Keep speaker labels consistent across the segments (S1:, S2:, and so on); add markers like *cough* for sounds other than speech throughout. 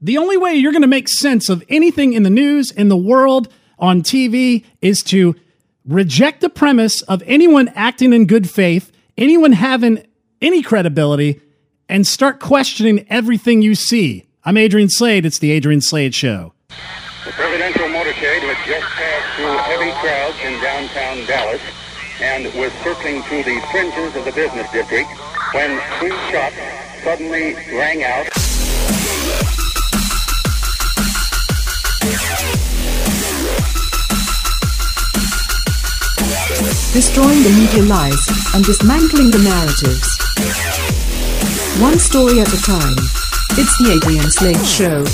S1: The only way you're going to make sense of anything in the news, in the world, on TV is to reject the premise of anyone acting in good faith, anyone having any credibility, and start questioning everything you see. I'm Adrian Slade. It's the Adrian Slade Show.
S2: The presidential motorcade had just passed through heavy crowds in downtown Dallas and was circling through the fringes of the business district when two shots suddenly rang out.
S3: Destroying the media lies and dismantling the narratives. One story at a time. It's the Adrian Slade Show.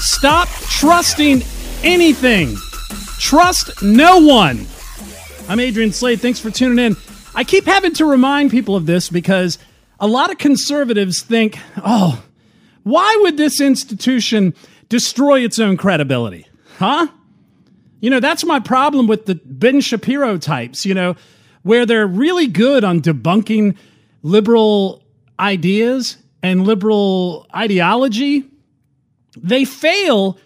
S1: Stop trusting anything. Trust no one. I'm Adrian Slade. Thanks for tuning in. I keep having to remind people of this because a lot of conservatives think, oh, why would this institution destroy its own credibility? Huh? You know, that's my problem with the Ben Shapiro types, you know, where they're really good on debunking liberal ideas and liberal ideology. They fail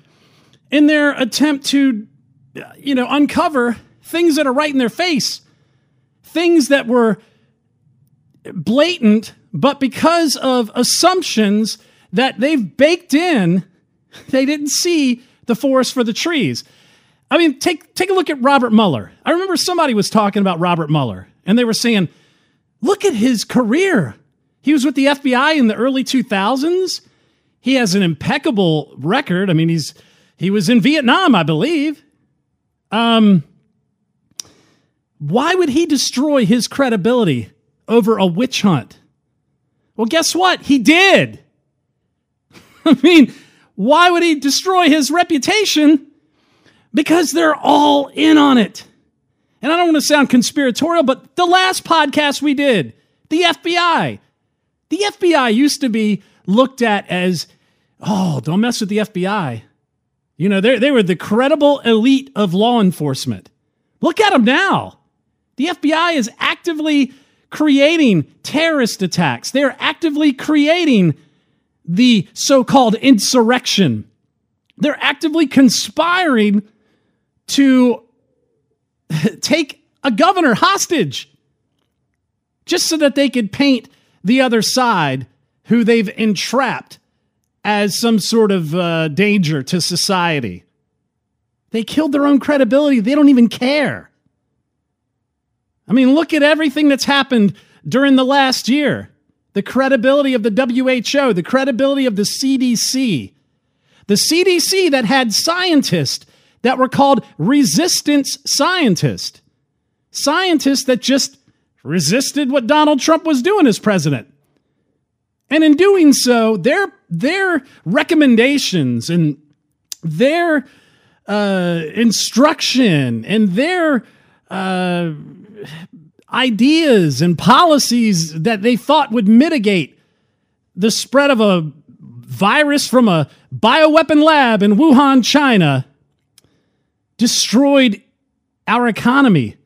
S1: in their attempt to, you know, uncover things that are right in their face, things that were blatant, but because of assumptions that they've baked in, they didn't see the forest for the trees. I mean, take take a look at Robert Mueller. I remember somebody was talking about Robert Mueller, and they were saying, "Look at his career. He was with the FBI in the early 2000s. He has an impeccable record. I mean, he's he was in Vietnam, I believe. Um, why would he destroy his credibility over a witch hunt? Well, guess what? He did. *laughs* I mean, why would he destroy his reputation? because they're all in on it. And I don't want to sound conspiratorial, but the last podcast we did, the FBI, the FBI used to be looked at as, oh, don't mess with the FBI. You know, they were the credible elite of law enforcement. Look at them now. The FBI is actively creating terrorist attacks. They're actively creating the so called insurrection. They're actively conspiring to *laughs* take a governor hostage just so that they could paint the other side, who they've entrapped, as some sort of uh, danger to society. They killed their own credibility. They don't even care. I mean, look at everything that's happened during the last year the credibility of the WHO, the credibility of the CDC. The CDC that had scientists that were called resistance scientists. Scientists that just resisted what Donald Trump was doing as president. And in doing so, their, their recommendations and their uh, instruction and their uh, ideas and policies that they thought would mitigate the spread of a virus from a bioweapon lab in Wuhan, China, destroyed our economy,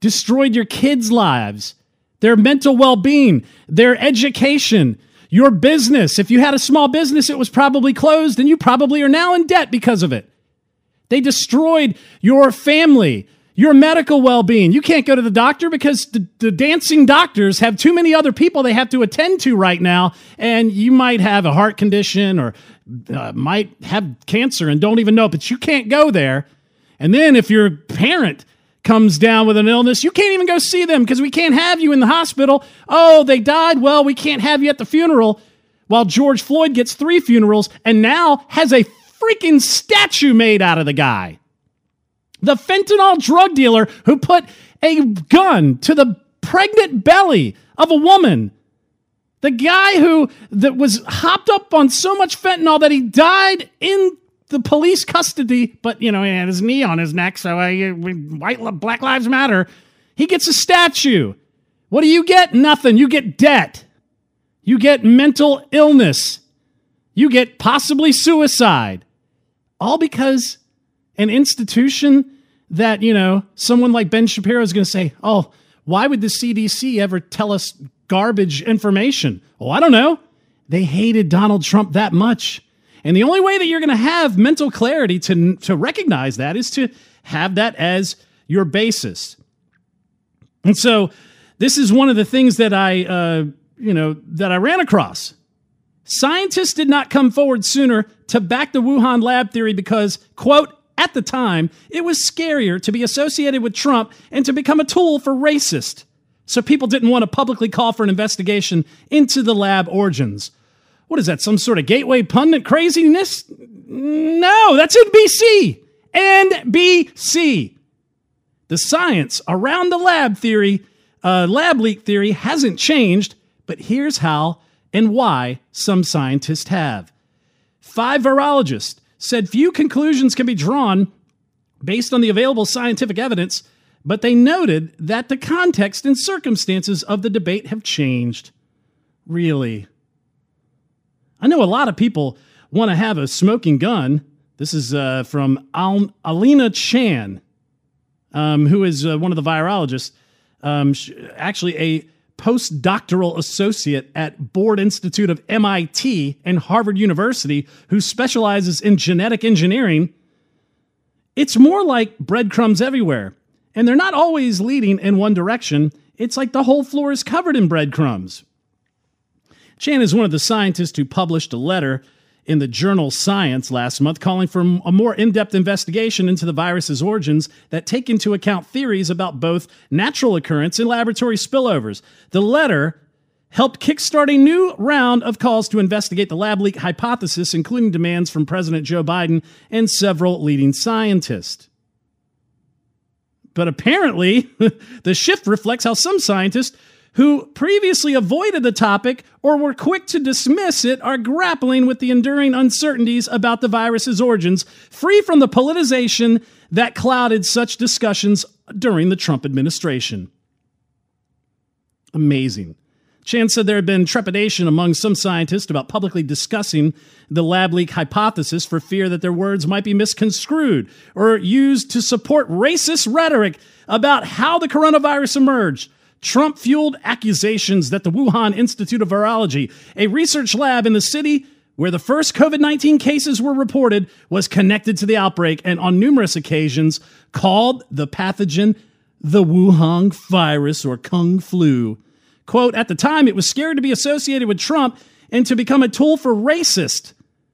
S1: destroyed your kids' lives, their mental well being, their education, your business. If you had a small business, it was probably closed and you probably are now in debt because of it. They destroyed your family, your medical well being. You can't go to the doctor because the, the, dancing doctors have too many other people they have to attend to right now. And you might have a heart condition or uh, might have cancer and don't even know, but you can't go there and then if your parent comes down with an illness, you can't even go see them because we can't have you in the hospital. Oh, they died. Well, we can't have you at the funeral. While George Floyd gets three funerals and now has a freaking statue made out of the guy. The fentanyl drug dealer who put a gun to the pregnant belly of a woman. The guy who that was hopped up on so much fentanyl that he died in the police custody, but you know, he had his knee on his neck, so uh, white Black Lives Matter. He gets a statue. What do you get? Nothing. You get debt. You get mental illness. You get possibly suicide. All because an institution that, you know, someone like Ben Shapiro is going to say, oh, why would the CDC ever tell us garbage information? Oh, I don't know. They hated Donald Trump that much. And the only way that you're going to have mental clarity to, to recognize that is to have that as your basis. And so this is one of the things that I, uh, you know, that I ran across. Scientists did not come forward sooner to back the Wuhan lab theory because, quote, at the time, it was scarier to be associated with Trump and to become a tool for racist. So people didn't want to publicly call for an investigation into the lab origins. What is that, some sort of gateway pundit craziness? No, that's NBC. NBC. The science around the lab theory, uh, lab leak theory, hasn't changed, but here's how and why some scientists have. Five virologists said few conclusions can be drawn based on the available scientific evidence, but they noted that the context and circumstances of the debate have changed. Really? I know a lot of people want to have a smoking gun. This is uh, from Al- Alina Chan, um, who is uh, one of the virologists, um, actually a postdoctoral associate at Broad Institute of MIT and Harvard University who specializes in genetic engineering, it's more like breadcrumbs everywhere. And they're not always leading in one direction. It's like the whole floor is covered in breadcrumbs. Chan is one of the scientists who published a letter in the journal Science last month calling for a more in depth investigation into the virus's origins that take into account theories about both natural occurrence and laboratory spillovers. The letter helped kickstart a new round of calls to investigate the lab leak hypothesis, including demands from President Joe Biden and several leading scientists. But apparently, *laughs* the shift reflects how some scientists who previously avoided the topic or were quick to dismiss it are grappling with the enduring uncertainties about the virus's origins, free from the politicization that clouded such discussions during the Trump administration. Amazing. Chan said there had been trepidation among some scientists about publicly discussing the lab leak hypothesis for fear that their words might be misconstrued or used to support racist rhetoric about how the coronavirus emerged. Trump fueled accusations that the Wuhan Institute of Virology, a research lab in the city where the first COVID 19 cases were reported, was connected to the outbreak and on numerous occasions called the pathogen the Wuhan virus or Kung flu. Quote, at the time, it was scared to be associated with Trump and to become a tool for racist.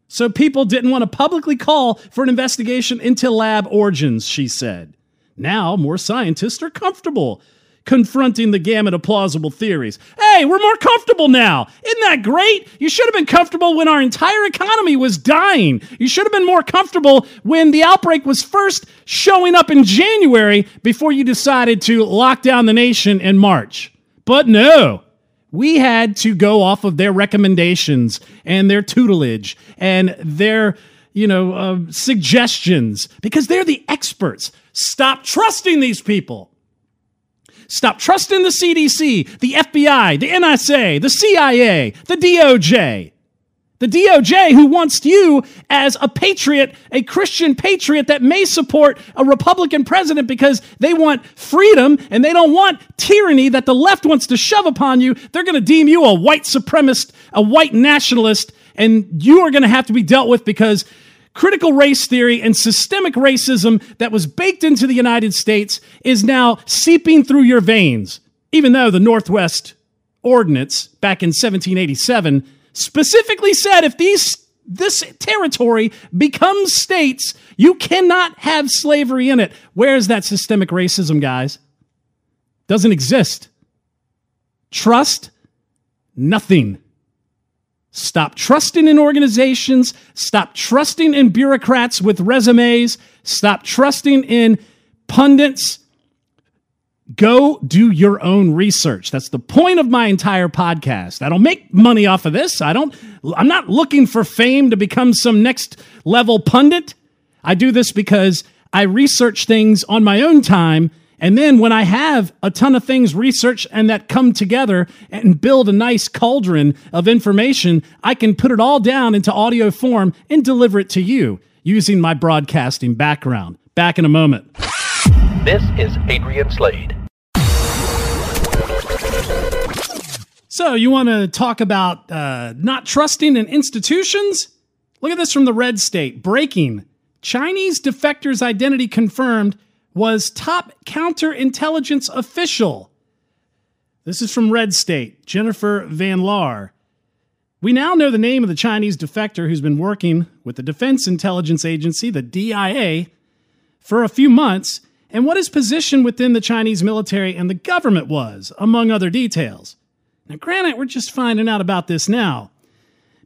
S1: So people didn't want to publicly call for an investigation into lab origins, she said. Now, more scientists are comfortable confronting the gamut of plausible theories. Hey, we're more comfortable now. Isn't that great? You should have been comfortable when our entire economy was dying. You should have been more comfortable when the outbreak was first showing up in January before you decided to lock down the nation in March. But no. We had to go off of their recommendations and their tutelage and their, you know, uh, suggestions because they're the experts. Stop trusting these people. Stop trusting the CDC, the FBI, the NSA, the CIA, the DOJ. The DOJ, who wants you as a patriot, a Christian patriot that may support a Republican president because they want freedom and they don't want tyranny that the left wants to shove upon you, they're going to deem you a white supremacist, a white nationalist, and you are going to have to be dealt with because critical race theory and systemic racism that was baked into the United States is now seeping through your veins, even though the Northwest Ordinance back in 1787 specifically said if these this territory becomes states, you cannot have slavery in it. Where's that systemic racism, guys? Doesn't exist. Trust nothing. Stop trusting in organizations. Stop trusting in bureaucrats with resumes. Stop trusting in pundits. Go do your own research. That's the point of my entire podcast. I don't make money off of this. I don't I'm not looking for fame to become some next level pundit. I do this because I research things on my own time and then when I have a ton of things researched and that come together and build a nice cauldron of information, I can put it all down into audio form and deliver it to you using my broadcasting background. Back in a moment.
S4: This is Adrian Slade.
S1: So, you want to talk about uh, not trusting in institutions? Look at this from the Red State. Breaking Chinese defector's identity confirmed was top counterintelligence official. This is from Red State, Jennifer Van Laar. We now know the name of the Chinese defector who's been working with the Defense Intelligence Agency, the DIA, for a few months, and what his position within the Chinese military and the government was, among other details. Now, granted, we're just finding out about this now.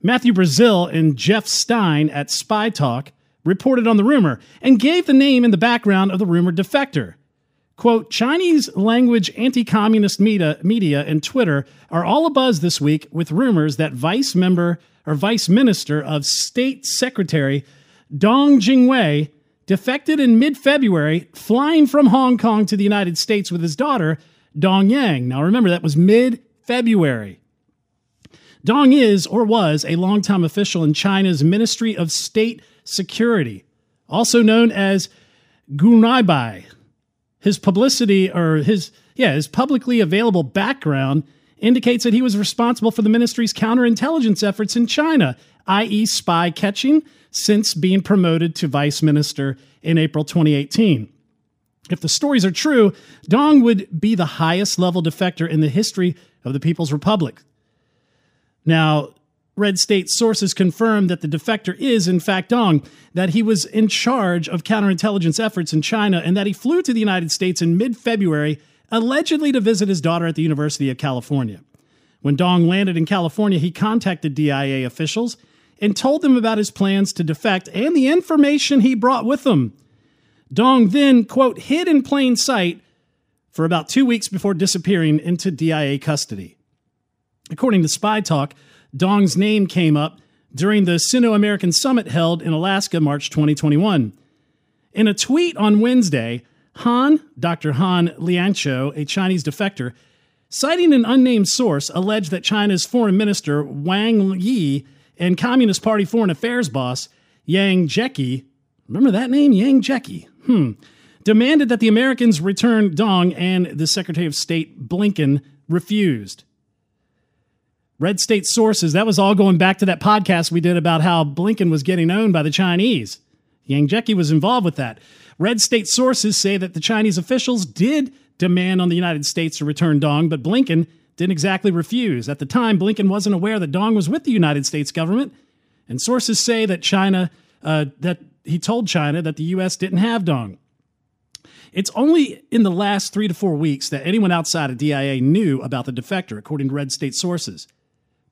S1: Matthew Brazil and Jeff Stein at Spy Talk reported on the rumor and gave the name and the background of the rumored defector. Quote, Chinese language anti communist media, media and Twitter are all abuzz this week with rumors that vice member or vice minister of state secretary Dong Jingwei defected in mid February, flying from Hong Kong to the United States with his daughter, Dong Yang. Now remember, that was mid February. Dong is or was a longtime official in China's Ministry of State Security, also known as Gunaibai. His publicity or his yeah, his publicly available background indicates that he was responsible for the ministry's counterintelligence efforts in China, i.e., spy catching, since being promoted to vice minister in April 2018. If the stories are true, Dong would be the highest level defector in the history of the People's Republic. Now, Red State sources confirm that the defector is, in fact, Dong, that he was in charge of counterintelligence efforts in China, and that he flew to the United States in mid February, allegedly to visit his daughter at the University of California. When Dong landed in California, he contacted DIA officials and told them about his plans to defect and the information he brought with him. Dong then, quote, hid in plain sight for about two weeks before disappearing into DIA custody. According to Spy Talk, Dong's name came up during the Sino American Summit held in Alaska March 2021. In a tweet on Wednesday, Han, Dr. Han Lianqiu, a Chinese defector, citing an unnamed source, alleged that China's foreign minister Wang Yi and Communist Party foreign affairs boss Yang Jiechi, remember that name, Yang Jiechi, hmm, demanded that the Americans return Dong, and the Secretary of State Blinken refused. Red State sources, that was all going back to that podcast we did about how Blinken was getting owned by the Chinese. Yang Jiechi was involved with that. Red State sources say that the Chinese officials did demand on the United States to return Dong, but Blinken didn't exactly refuse. At the time, Blinken wasn't aware that Dong was with the United States government, and sources say that China, uh, that he told China that the U.S. didn't have Dong. It's only in the last three to four weeks that anyone outside of DIA knew about the defector, according to Red State sources.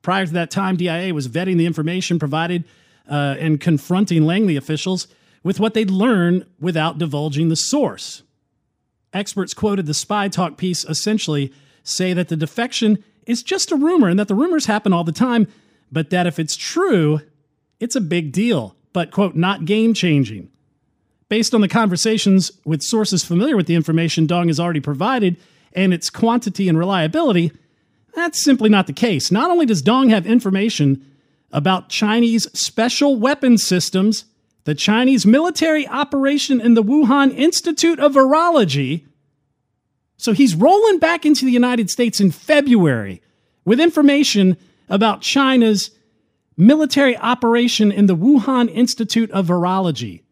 S1: Prior to that time, DIA was vetting the information provided uh, and confronting Langley officials with what they'd learned without divulging the source. Experts quoted the spy talk piece essentially say that the defection is just a rumor and that the rumors happen all the time, but that if it's true, it's a big deal, but, quote, not game changing. Based on the conversations with sources familiar with the information Dong has already provided and its quantity and reliability, that's simply not the case. Not only does Dong have information about Chinese special weapons systems, the Chinese military operation in the Wuhan Institute of Virology. So he's rolling back into the United States in February with information about China's military operation in the Wuhan Institute of Virology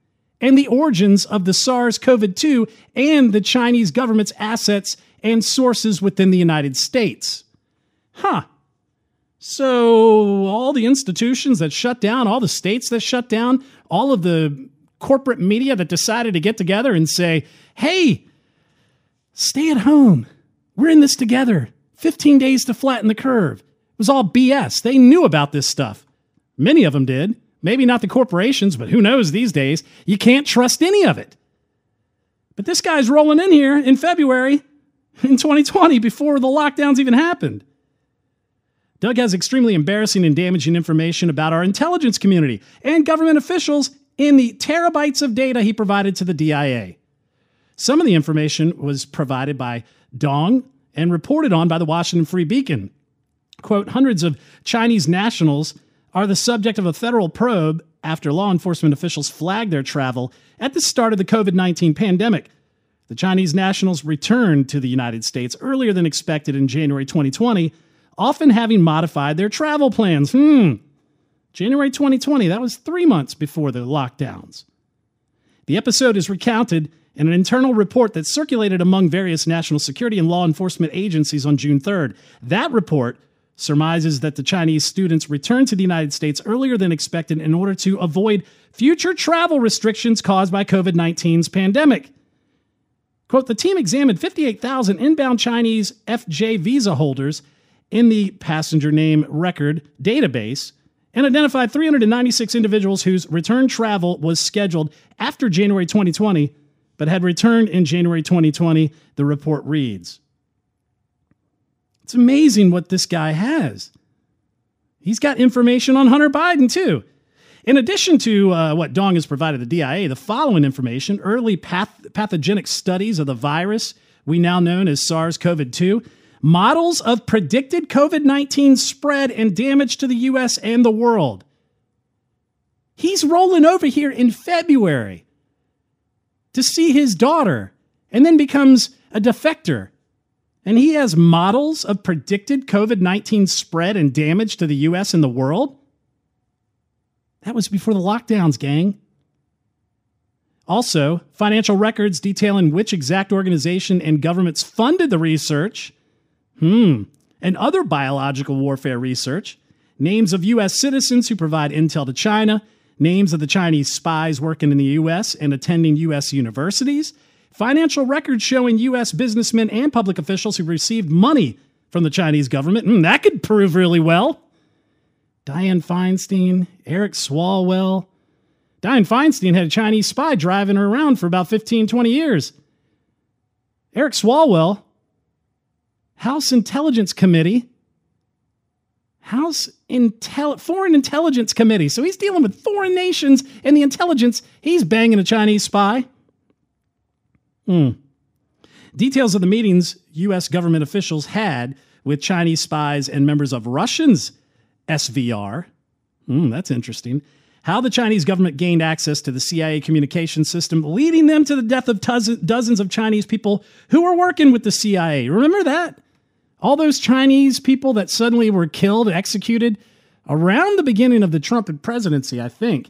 S1: and the origins of the SARS CoV 2 and the Chinese government's assets and sources within the United States huh. So, all the institutions that shut down, all the states that shut down, all of the corporate media that decided to get together and say, hey, stay at home. We're in this together. 15 days to flatten the curve. It was all BS. They knew about this stuff. Many of them did. Maybe not the corporations, but who knows these days? You can't trust any of it. But this guy's rolling in here in February in 2020 before the lockdowns even happened. Doug has extremely embarrassing and damaging information about our intelligence community and government officials in the terabytes of data he provided to the DIA. Some of the information was provided by Dong and reported on by the Washington Free Beacon. Quote, hundreds of Chinese nationals are the subject of a federal probe after law enforcement officials flagged their travel at the start of the COVID 19 pandemic. The Chinese nationals returned to the United States earlier than expected in January 2020 often having modified their travel plans. Hmm. January 2020, that was three months before the lockdowns. The episode is recounted in an internal report that circulated among various national security and law enforcement agencies on June 3rd. That report surmises that the Chinese students returned to the United States earlier than expected in order to avoid future travel restrictions caused by COVID 19's pandemic. Quote The team examined 58,000 inbound Chinese FJ visa holders in the passenger name record database and identified 396 individuals whose return travel was scheduled after January 2020 but had returned in January 2020, the report reads. It's amazing what this guy has. He's got information on Hunter Biden, too. In addition to uh, what Dong has provided the DIA, the following information early path- pathogenic studies of the virus we now known as SARS CoV 2, models of predicted COVID 19 spread and damage to the US and the world. He's rolling over here in February to see his daughter and then becomes a defector and he has models of predicted COVID 19 spread and damage to the US and the world? That was before the lockdowns, gang. Also, financial records detailing which exact organization and governments funded the research. Hmm. And other biological warfare research. Names of U.S. citizens who provide intel to China. Names of the Chinese spies working in the U.S. and attending U.S. universities Financial records showing U.S. businessmen and public officials who received money from the Chinese government. Mm, that could prove really well. Dianne Feinstein, Eric Swalwell. Dianne Feinstein had a Chinese spy driving her around for about 15, 20 years. Eric Swalwell, House Intelligence Committee, House Intel- Foreign Intelligence Committee. So he's dealing with foreign nations and the intelligence. He's banging a Chinese spy. Hmm. Details of the meetings U.S. government officials had with Chinese spies and members of Russians' SVR. Hmm, that's interesting. How the Chinese government gained access to the CIA communication system, leading them to the death of dozens of Chinese people who were working with the CIA. Remember that? All those Chinese people that suddenly were killed, executed around the beginning of the Trump presidency, I think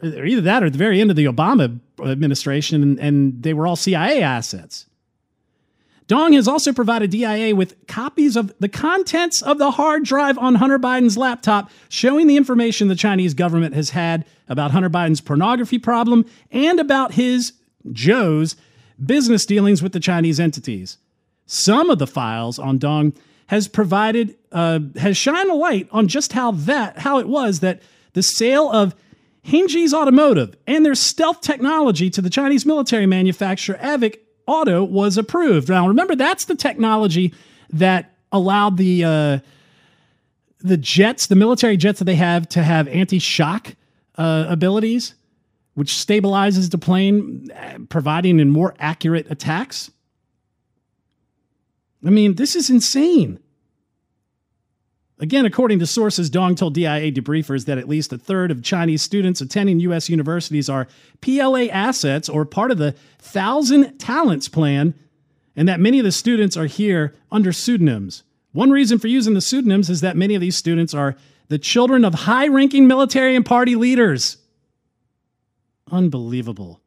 S1: either that or the very end of the Obama administration, and, and they were all CIA assets. Dong has also provided DIA with copies of the contents of the hard drive on Hunter Biden's laptop, showing the information the Chinese government has had about Hunter Biden's pornography problem and about his, Joe's, business dealings with the Chinese entities. Some of the files on Dong has provided, uh, has shined a light on just how that, how it was that the sale of Henniges Automotive and their stealth technology to the Chinese military manufacturer AVIC Auto was approved. Now, remember, that's the technology that allowed the uh, the jets, the military jets that they have, to have anti-shock uh, abilities, which stabilizes the plane, uh, providing in more accurate attacks. I mean, this is insane. Again, according to sources, Dong told DIA debriefers that at least a third of Chinese students attending U.S. universities are PLA assets or part of the Thousand Talents Plan, and that many of the students are here under pseudonyms. One reason for using the pseudonyms is that many of these students are the children of high ranking military and party leaders. Unbelievable.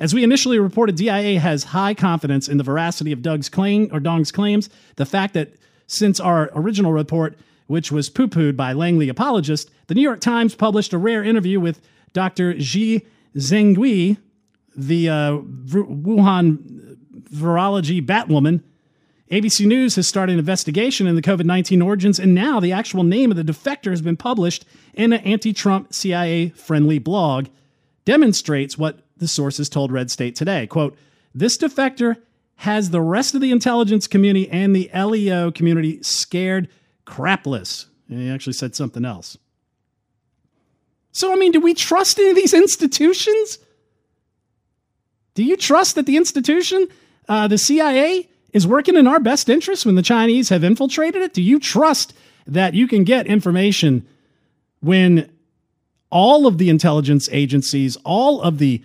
S1: As we initially reported, DIA has high confidence in the veracity of Doug's claim or Dong's claims. The fact that since our original report, which was poo pooed by Langley apologists, the New York Times published a rare interview with Dr. Shi Zhengli, the uh, Wuhan virology Batwoman. ABC News has started an investigation in the COVID 19 origins, and now the actual name of the defector has been published in an anti Trump CIA friendly blog, demonstrates what the sources told Red State today. Quote, this defector has the rest of the intelligence community and the LEO community scared crapless. And he actually said something else. So, I mean, do we trust any of these institutions? Do you trust that the institution, uh, the CIA, is working in our best interest when the Chinese have infiltrated it? Do you trust that you can get information when all of the intelligence agencies, all of the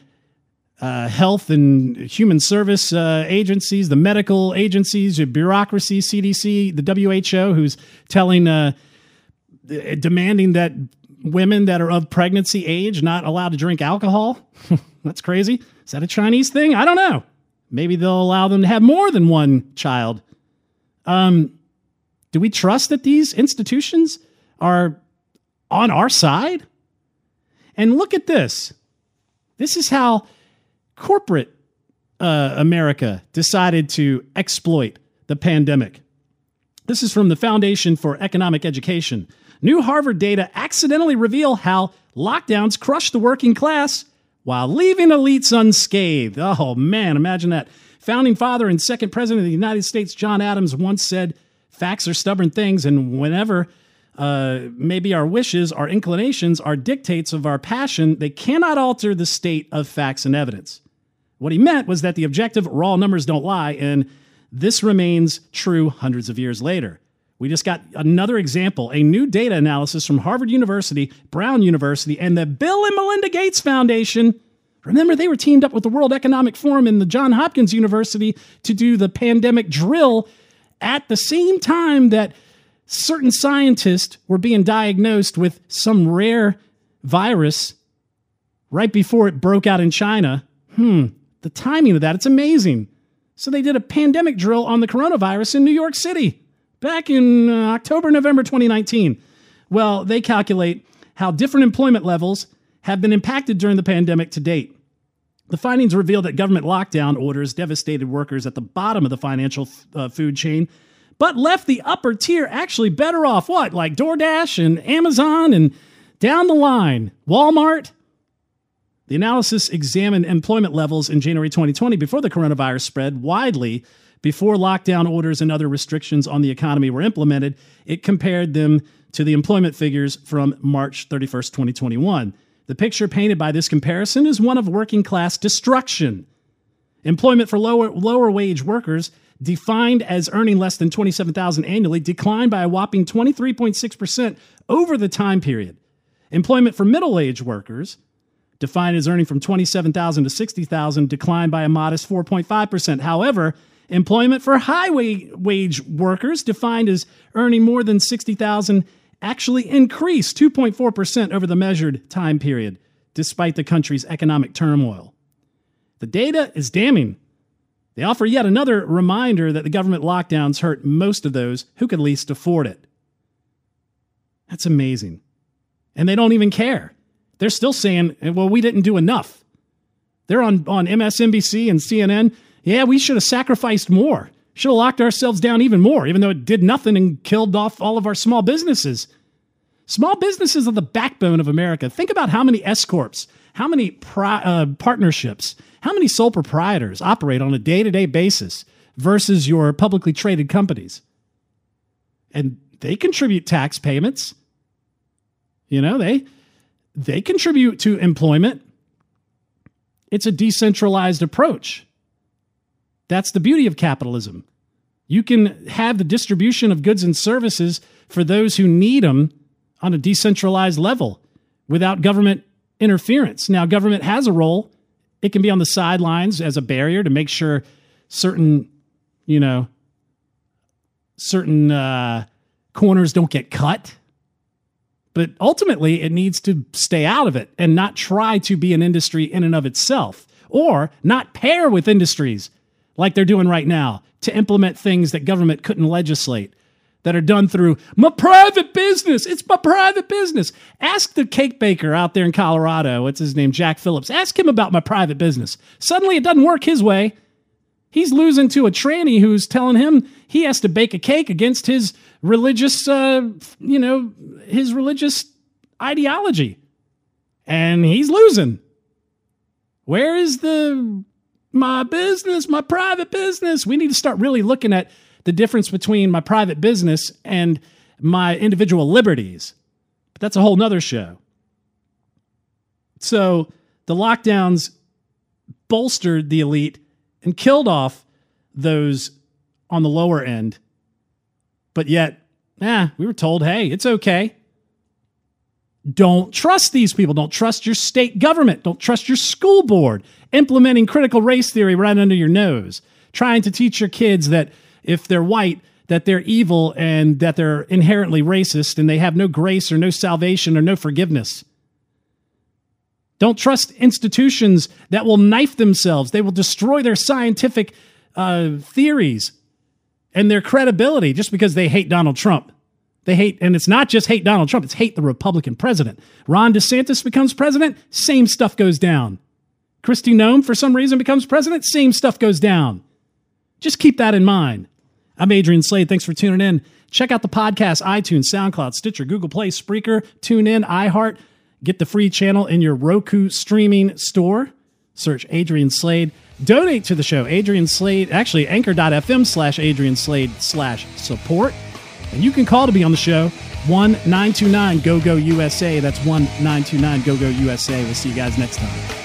S1: uh, health and human service uh, agencies, the medical agencies, bureaucracy, CDC, the WHO, who's telling, uh, demanding that women that are of pregnancy age not allowed to drink alcohol. *laughs* That's crazy. Is that a Chinese thing? I don't know. Maybe they'll allow them to have more than one child. Um, do we trust that these institutions are on our side? And look at this. This is how corporate uh, America decided to exploit the pandemic. This is from the Foundation for Economic Education. New Harvard data accidentally reveal how lockdowns crush the working class while leaving elites unscathed. Oh man, imagine that. Founding father and second president of the United States, John Adams, once said, Facts are stubborn things, and whenever uh, maybe our wishes, our inclinations, our dictates of our passion, they cannot alter the state of facts and evidence. What he meant was that the objective raw numbers don't lie, and this remains true hundreds of years later. We just got another example a new data analysis from Harvard University, Brown University, and the Bill and Melinda Gates Foundation. Remember, they were teamed up with the World Economic Forum and the Johns Hopkins University to do the pandemic drill at the same time that certain scientists were being diagnosed with some rare virus right before it broke out in China. Hmm, the timing of that, it's amazing. So they did a pandemic drill on the coronavirus in New York City back in uh, October, November 2019. Well, they calculate how different employment levels have been impacted during the pandemic to date. The findings reveal that government lockdown orders devastated workers at the bottom of the financial uh, food chain, but left the upper tier actually better off. What, like DoorDash and Amazon and down the line, Walmart? The analysis examined employment levels in January 2020 before the coronavirus spread widely. Before lockdown orders and other restrictions on the economy were implemented, it compared them to the employment figures from March 31st, 2021. The picture painted by this comparison is one of working class destruction. Employment for lower, lower wage workers, defined as earning less than 27000 annually, declined by a whopping 23.6% over the time period. Employment for middle aged workers, defined as earning from 27,000 to 60,000 declined by a modest 4.5%. However, employment for high wage workers defined as earning more than 60,000 actually increased 2.4% over the measured time period, despite the country's economic turmoil. The data is damning. They offer yet another reminder that the government lockdowns hurt most of those who could least afford it. That's amazing. And they don't even care. They're still saying, well, we didn't do enough. They're on, on MSNBC and CNN. Yeah, we should have sacrificed more. Should have locked ourselves down even more, even though it did nothing and killed off all of our small businesses. Small businesses are the backbone of America. Think about how many S Corps, how many pri- uh, partnerships, how many sole proprietors operate on a day to day basis versus your publicly traded companies. And they contribute tax payments. You know, they they contribute to employment. It's a decentralized approach. That's the beauty of capitalism. You can have the distribution of goods and services for those who need them on a decentralized level without government interference. Now, government has a role. It can be on the sidelines as a barrier to make sure certain, you know, certain uh, corners don't get cut. But ultimately, it needs to stay out of it and not try to be an industry in and of itself or not pair with industries like they're doing right now to implement things that government couldn't legislate that are done through my private business. It's my private business. Ask the cake baker out there in Colorado, what's his name, Jack Phillips. Ask him about my private business. Suddenly it doesn't work his way. He's losing to a tranny who's telling him he has to bake a cake against his religious, uh, you know, his religious ideology. And he's losing. Where is the my business, my private business. We need to start really looking at the difference between my private business and my individual liberties. But that's a whole nother show. So the lockdowns bolstered the elite and killed off those on the lower end. But yet, eh, we were told, hey, it's okay. Don't trust these people. Don't trust your state government. Don't trust your school board implementing critical race theory right under your nose, trying to teach your kids that if they're white, that they're evil and that they're inherently racist and they have no grace or no salvation or no forgiveness. Don't trust institutions that will knife themselves. They will destroy their scientific uh, theories and their credibility just because they hate Donald Trump. They hate, and it's not just hate Donald Trump, it's hate the Republican president. Ron DeSantis becomes president, same stuff goes down. Kristi Noem, for some reason, becomes president, same stuff goes down. Just keep that in mind. I'm Adrian Slade. Thanks for tuning in. Check out the podcast, iTunes, SoundCloud, Stitcher, Google Play, Spreaker, TuneIn, iHeart. Get the free channel in your Roku streaming store. Search Adrian Slade. Donate to the show, Adrian Slade, actually anchor.fm slash Adrian Slade slash support. And you can call to be on the show, 1 929 GO GO USA. That's 1 929 GO GO USA. We'll see you guys next time.